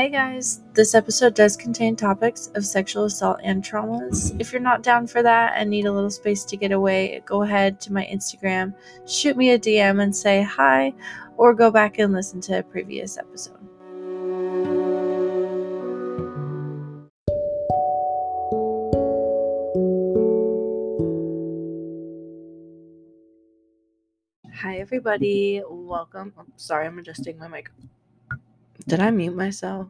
Hey guys, this episode does contain topics of sexual assault and traumas. If you're not down for that and need a little space to get away, go ahead to my Instagram, shoot me a DM and say hi, or go back and listen to a previous episode. Hi everybody, welcome. Oh, sorry, I'm adjusting my mic. Did I mute myself?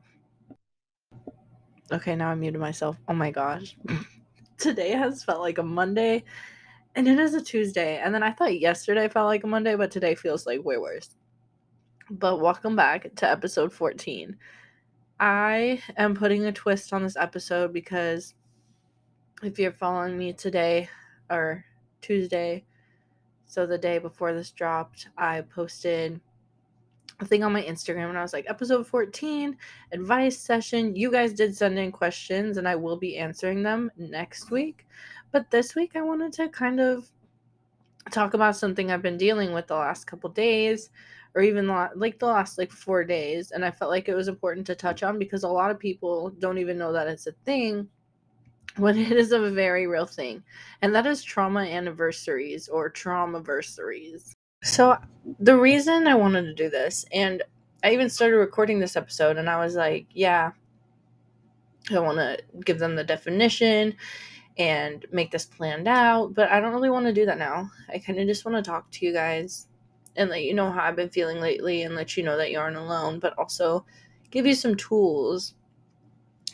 Okay, now I muted myself. Oh my gosh. Today has felt like a Monday and it is a Tuesday. And then I thought yesterday felt like a Monday, but today feels like way worse. But welcome back to episode 14. I am putting a twist on this episode because if you're following me today or Tuesday, so the day before this dropped, I posted a thing on my Instagram and I was like, episode 14, advice session. You guys did send in questions and I will be answering them next week. But this week I wanted to kind of talk about something I've been dealing with the last couple days or even like the last like 4 days and I felt like it was important to touch on because a lot of people don't even know that it's a thing when it is a very real thing. And that is trauma anniversaries or traumaversaries. So, the reason I wanted to do this, and I even started recording this episode, and I was like, yeah, I want to give them the definition and make this planned out, but I don't really want to do that now. I kind of just want to talk to you guys and let you know how I've been feeling lately and let you know that you aren't alone, but also give you some tools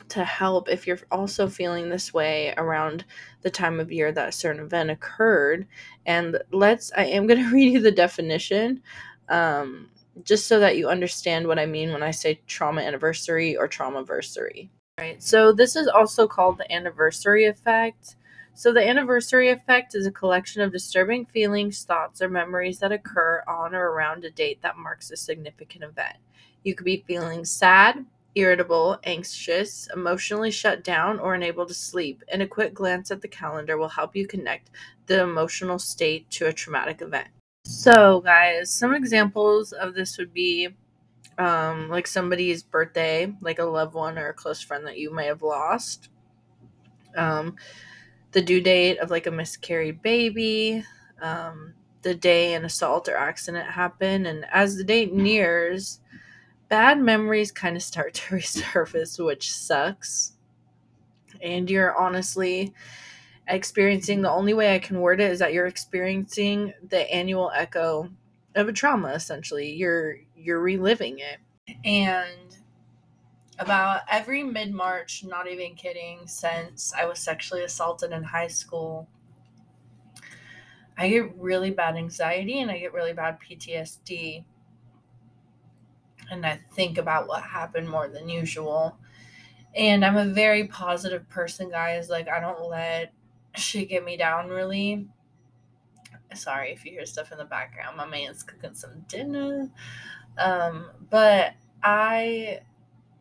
to help if you're also feeling this way around the time of year that a certain event occurred. And let's, I am going to read you the definition um, just so that you understand what I mean when I say trauma anniversary or trauma versary. Right. So this is also called the anniversary effect. So the anniversary effect is a collection of disturbing feelings, thoughts, or memories that occur on or around a date that marks a significant event. You could be feeling sad, irritable, anxious, emotionally shut down, or unable to sleep, and a quick glance at the calendar will help you connect the emotional state to a traumatic event. So, guys, some examples of this would be um, like somebody's birthday, like a loved one or a close friend that you may have lost. Um, the due date of like a miscarried baby, um, the day an assault or accident happened, and as the date nears, bad memories kind of start to resurface, which sucks. And you're honestly experiencing the only way I can word it is that you're experiencing the annual echo of a trauma essentially. You're you're reliving it. And about every mid-March, not even kidding, since I was sexually assaulted in high school, I get really bad anxiety and I get really bad PTSD and I think about what happened more than usual. And I'm a very positive person, guys. Like, I don't let shit get me down, really. Sorry if you hear stuff in the background. My man's cooking some dinner. Um, but I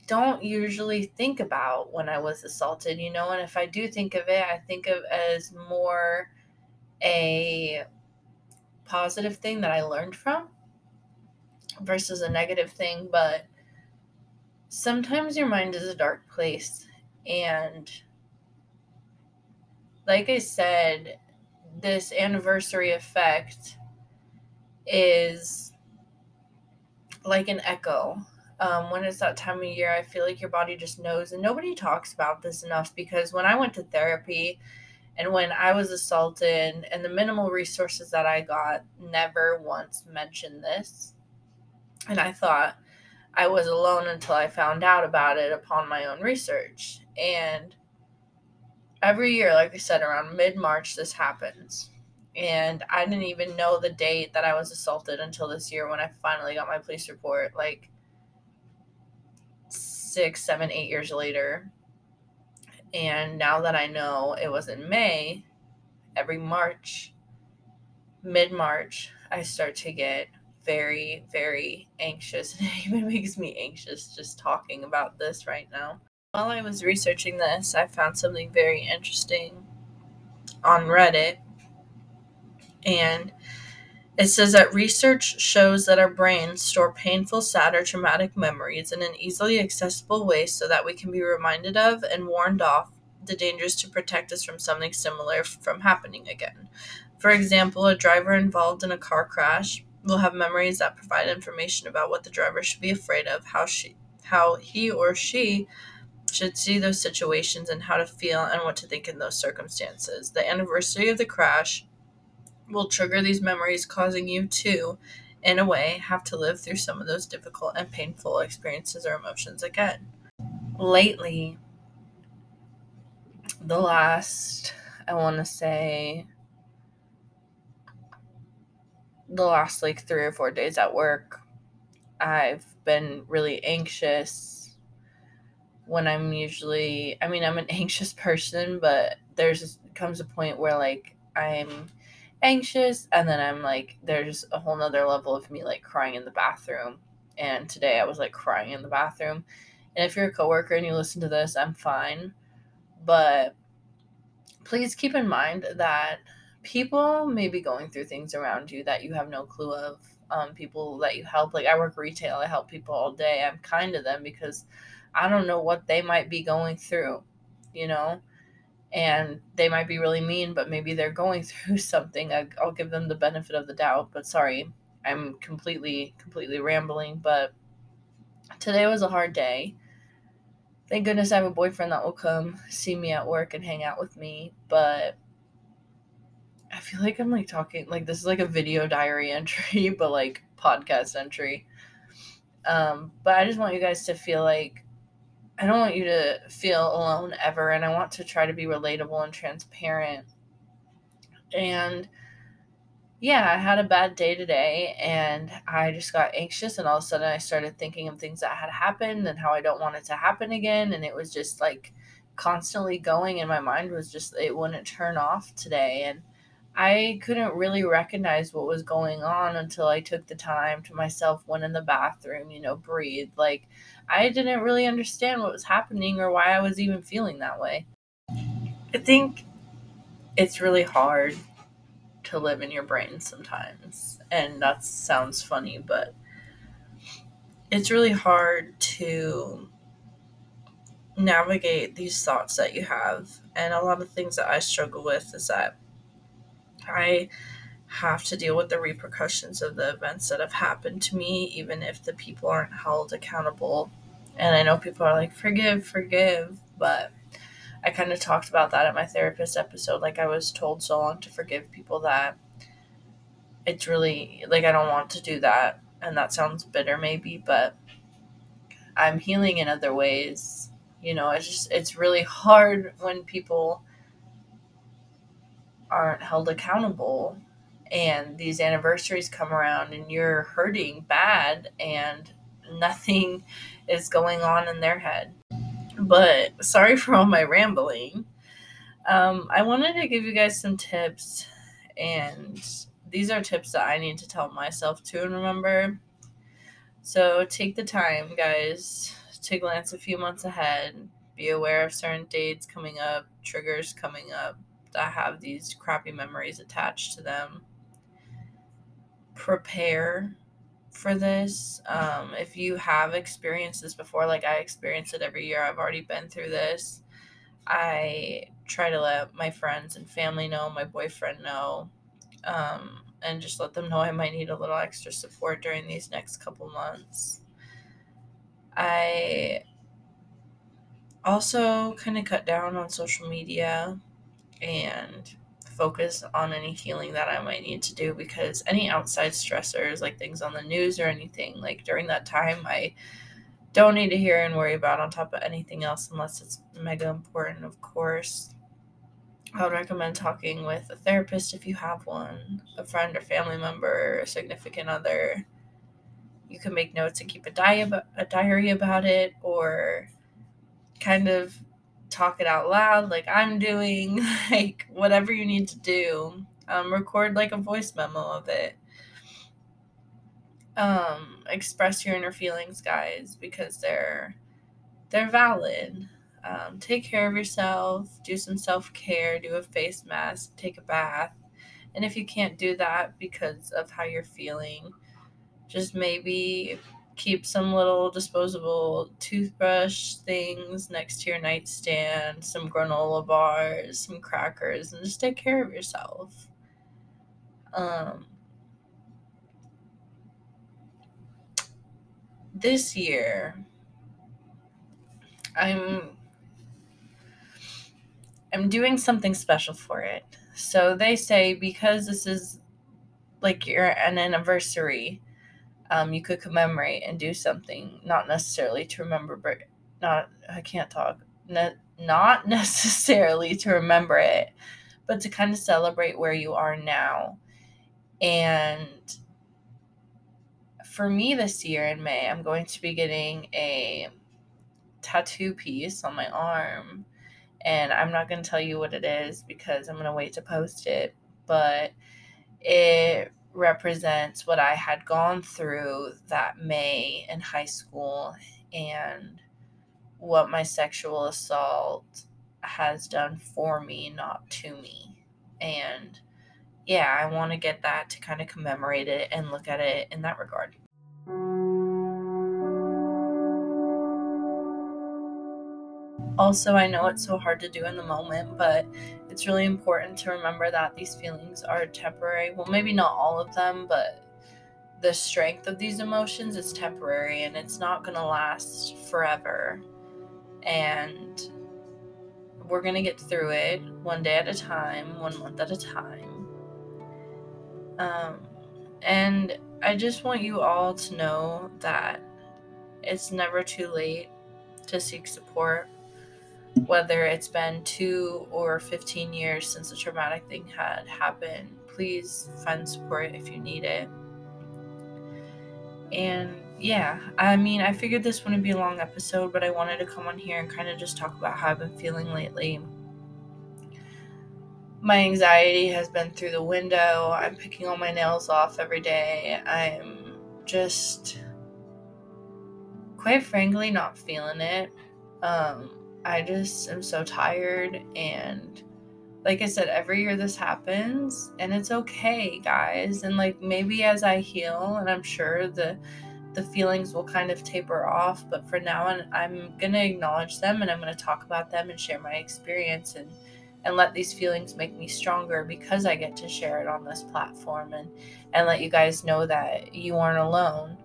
don't usually think about when I was assaulted, you know, and if I do think of it, I think of as more a positive thing that I learned from versus a negative thing, but sometimes your mind is a dark place. And like I said, this anniversary effect is like an echo. Um, when it's that time of year, I feel like your body just knows. And nobody talks about this enough because when I went to therapy and when I was assaulted and the minimal resources that I got never once mentioned this and I thought I was alone until I found out about it upon my own research. And every year, like I said, around mid March, this happens. And I didn't even know the date that I was assaulted until this year when I finally got my police report, like six, seven, eight years later. And now that I know it was in May, every March, mid March, I start to get very, very anxious. And it even makes me anxious just talking about this right now. While I was researching this, I found something very interesting on Reddit. And It says that research shows that our brains store painful, sad, or traumatic memories in an easily accessible way so that we can be reminded of and warned off the dangers to protect us from something similar from happening again. For example, a driver involved in a car crash will have memories that provide information about what the driver should be afraid of, how she how he or she should see those situations and how to feel and what to think in those circumstances. The anniversary of the crash will trigger these memories, causing you to, in a way, have to live through some of those difficult and painful experiences or emotions again. Lately, the last, I want to say, the last like three or four days at work, I've been really anxious when I'm usually, I mean, I'm an anxious person, but there's comes a point where like I'm anxious and then i'm like there's a whole nother level of me like crying in the bathroom. And today i was like crying in the bathroom. And if you're a coworker and you listen to this i'm fine. But please keep in mind that people may be going through things around you that you have no clue of um, people that you help like i work retail i help people all day i'm kind to them because i don't know what they might be going through you know and they might be really mean, but maybe they're going through something. I, will give them the benefit of the doubt, but sorry, I'm completely, completely rambling. But today was a hard day. Thank goodness I have a boyfriend that will come see me at work and hang out with me, but I feel like I'm like talking like this is like a video diary entry, but like podcast entry. Um, but I just want you guys to feel like I don't want you to feel alone ever, and I want to try to be relatable and transparent. And yeah, I had a bad day today, and I just got anxious, and all of a sudden I started thinking of things that had happened and how I don't want it to happen again, and it was just like constantly going, and my mind was just it wouldn't turn off today, and I couldn't really recognize what was going on until I took the time to myself, went in the bathroom, you know, breathe. Like, I didn't really understand what was happening or why I was even feeling that way. I think it's really hard to live in your brain sometimes. And that sounds funny, but it's really hard to navigate these thoughts that you have. And a lot of things that I struggle with is that I have to deal with the repercussions of the events that have happened to me, even if the people aren't held accountable. And I know people are like, forgive, forgive, but I kind of talked about that at my therapist episode. Like, I was told so long to forgive people that it's really like I don't want to do that. And that sounds bitter, maybe, but I'm healing in other ways. You know, it's just, it's really hard when people aren't held accountable and these anniversaries come around and you're hurting bad and nothing is going on in their head. But sorry for all my rambling. Um, I wanted to give you guys some tips, and these are tips that I need to tell myself to and remember. So take the time, guys, to glance a few months ahead. Be aware of certain dates coming up, triggers coming up that have these crappy memories attached to them. Prepare for this. Um, if you have experienced this before, like I experience it every year, I've already been through this. I try to let my friends and family know, my boyfriend know, um, and just let them know I might need a little extra support during these next couple months. I also kind of cut down on social media and focus on any healing that I might need to do because any outside stressors, like things on the news or anything, like during that time, I don't need to hear and worry about on top of anything else unless it's mega important, of course. I would recommend talking with a therapist if you have one, a friend or family member, a significant other. You can make notes and keep a, di- a diary about it or kind of talk it out loud like I'm doing, like whatever you need to do. Um, record like a voice memo of it. Um, express your inner feelings, guys, because they're they're valid. Um, take care of yourself, do some self care, do a face mask, take a bath, And if you can't do that because of how you're feeling, just maybe keep some little disposable toothbrush things next to your nightstand, some granola bars, some crackers, and just take care of yourself. Um, this year, I'm I'm doing something special for it. So they say because this is like your an anniversary, um, you could commemorate and do something, not necessarily to remember, but not I can't talk, ne- not necessarily to remember it, but to kind of celebrate where you are now. And for me this year in May, I'm going to be getting a tattoo piece on my arm. And I'm not going to tell you what it is because I'm going to wait to post it. But it represents what I had gone through that May in high school and what my sexual assault has done for me, not to me. And yeah, I want to get that to kind of commemorate it and look at it in that regard. Also, I know it's so hard to do in the moment, but it's really important to remember that these feelings are temporary. Well, maybe not all of them, but the strength of these emotions is temporary and it's not going to last forever. And we're going to get through it one day at a time, one month at a time. Um, and I just want you all to know that it's never too late to seek support whether it's been two or 15 years since a traumatic thing had happened, please find support if you need it. And yeah, I mean, I figured this wouldn't be a long episode, but I wanted to come on here and kind of just talk about how I've been feeling lately. My anxiety has been through the window. I'm picking all my nails off every day. I'm just, quite frankly, not feeling it. Um, I just am so tired and like I said, every year this happens and it's okay, guys. And like maybe as I heal and I'm sure the the feelings will kind of taper off, but for now on I'm gonna acknowledge them and I'm gonna talk about them and share my experience and and let these feelings make me stronger because I get to share it on this platform and and let you guys know that you aren't alone.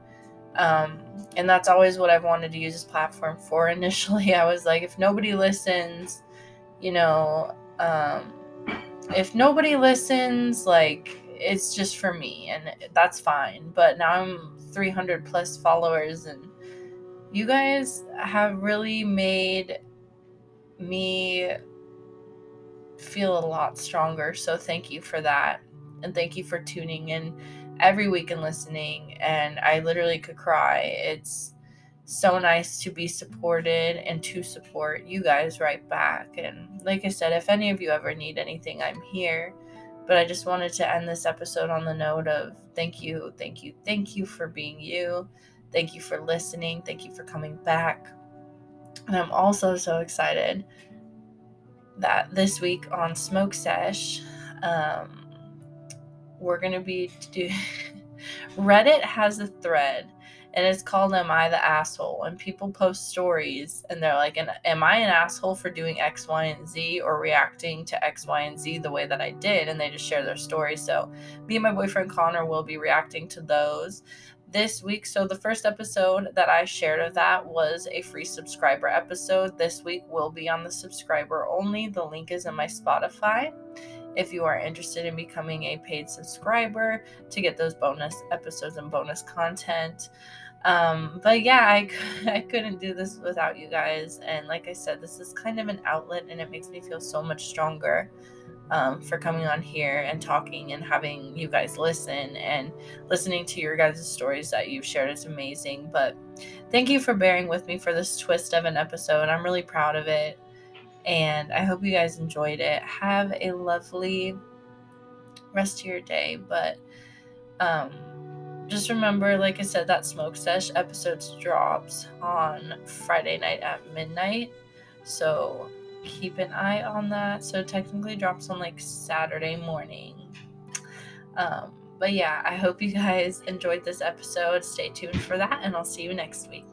Um, and that's always what I've wanted to use this platform for. Initially, I was like, if nobody listens, you know, um, if nobody listens, like it's just for me, and that's fine. But now I'm 300 plus followers, and you guys have really made me feel a lot stronger. So thank you for that. And thank you for tuning in every week and listening, and I literally could cry. It's so nice to be supported and to support you guys right back. And like I said, if any of you ever need anything, I'm here. But I just wanted to end this episode on the note of thank you, thank you, thank you for being you. Thank you for listening. Thank you for coming back. And I'm also so excited that this week on Smoke Sesh, um, we're going to be do Reddit has a thread and it's called Am I the Asshole? And people post stories and they're like, Am I an asshole for doing X, Y, and Z or reacting to X, Y, and Z the way that I did? And they just share their story. So, me and my boyfriend Connor will be reacting to those this week. So, the first episode that I shared of that was a free subscriber episode. This week will be on the subscriber only. The link is in my Spotify if you are interested in becoming a paid subscriber to get those bonus episodes and bonus content. Um, but yeah, I, I couldn't do this without you guys. And like I said, this is kind of an outlet and it makes me feel so much stronger. Um, for coming on here and talking and having you guys listen and listening to your guys' stories that you've shared is amazing. But thank you for bearing with me for this twist of an episode. I'm really proud of it. And I hope you guys enjoyed it. Have a lovely rest of your day. But um, just remember, like I said, that Smoke Sesh episodes drops on Friday night at midnight. So keep an eye on that. So technically drops on like Saturday morning. Um, but yeah, I hope you guys enjoyed this episode. Stay tuned for that, and I'll see you next week.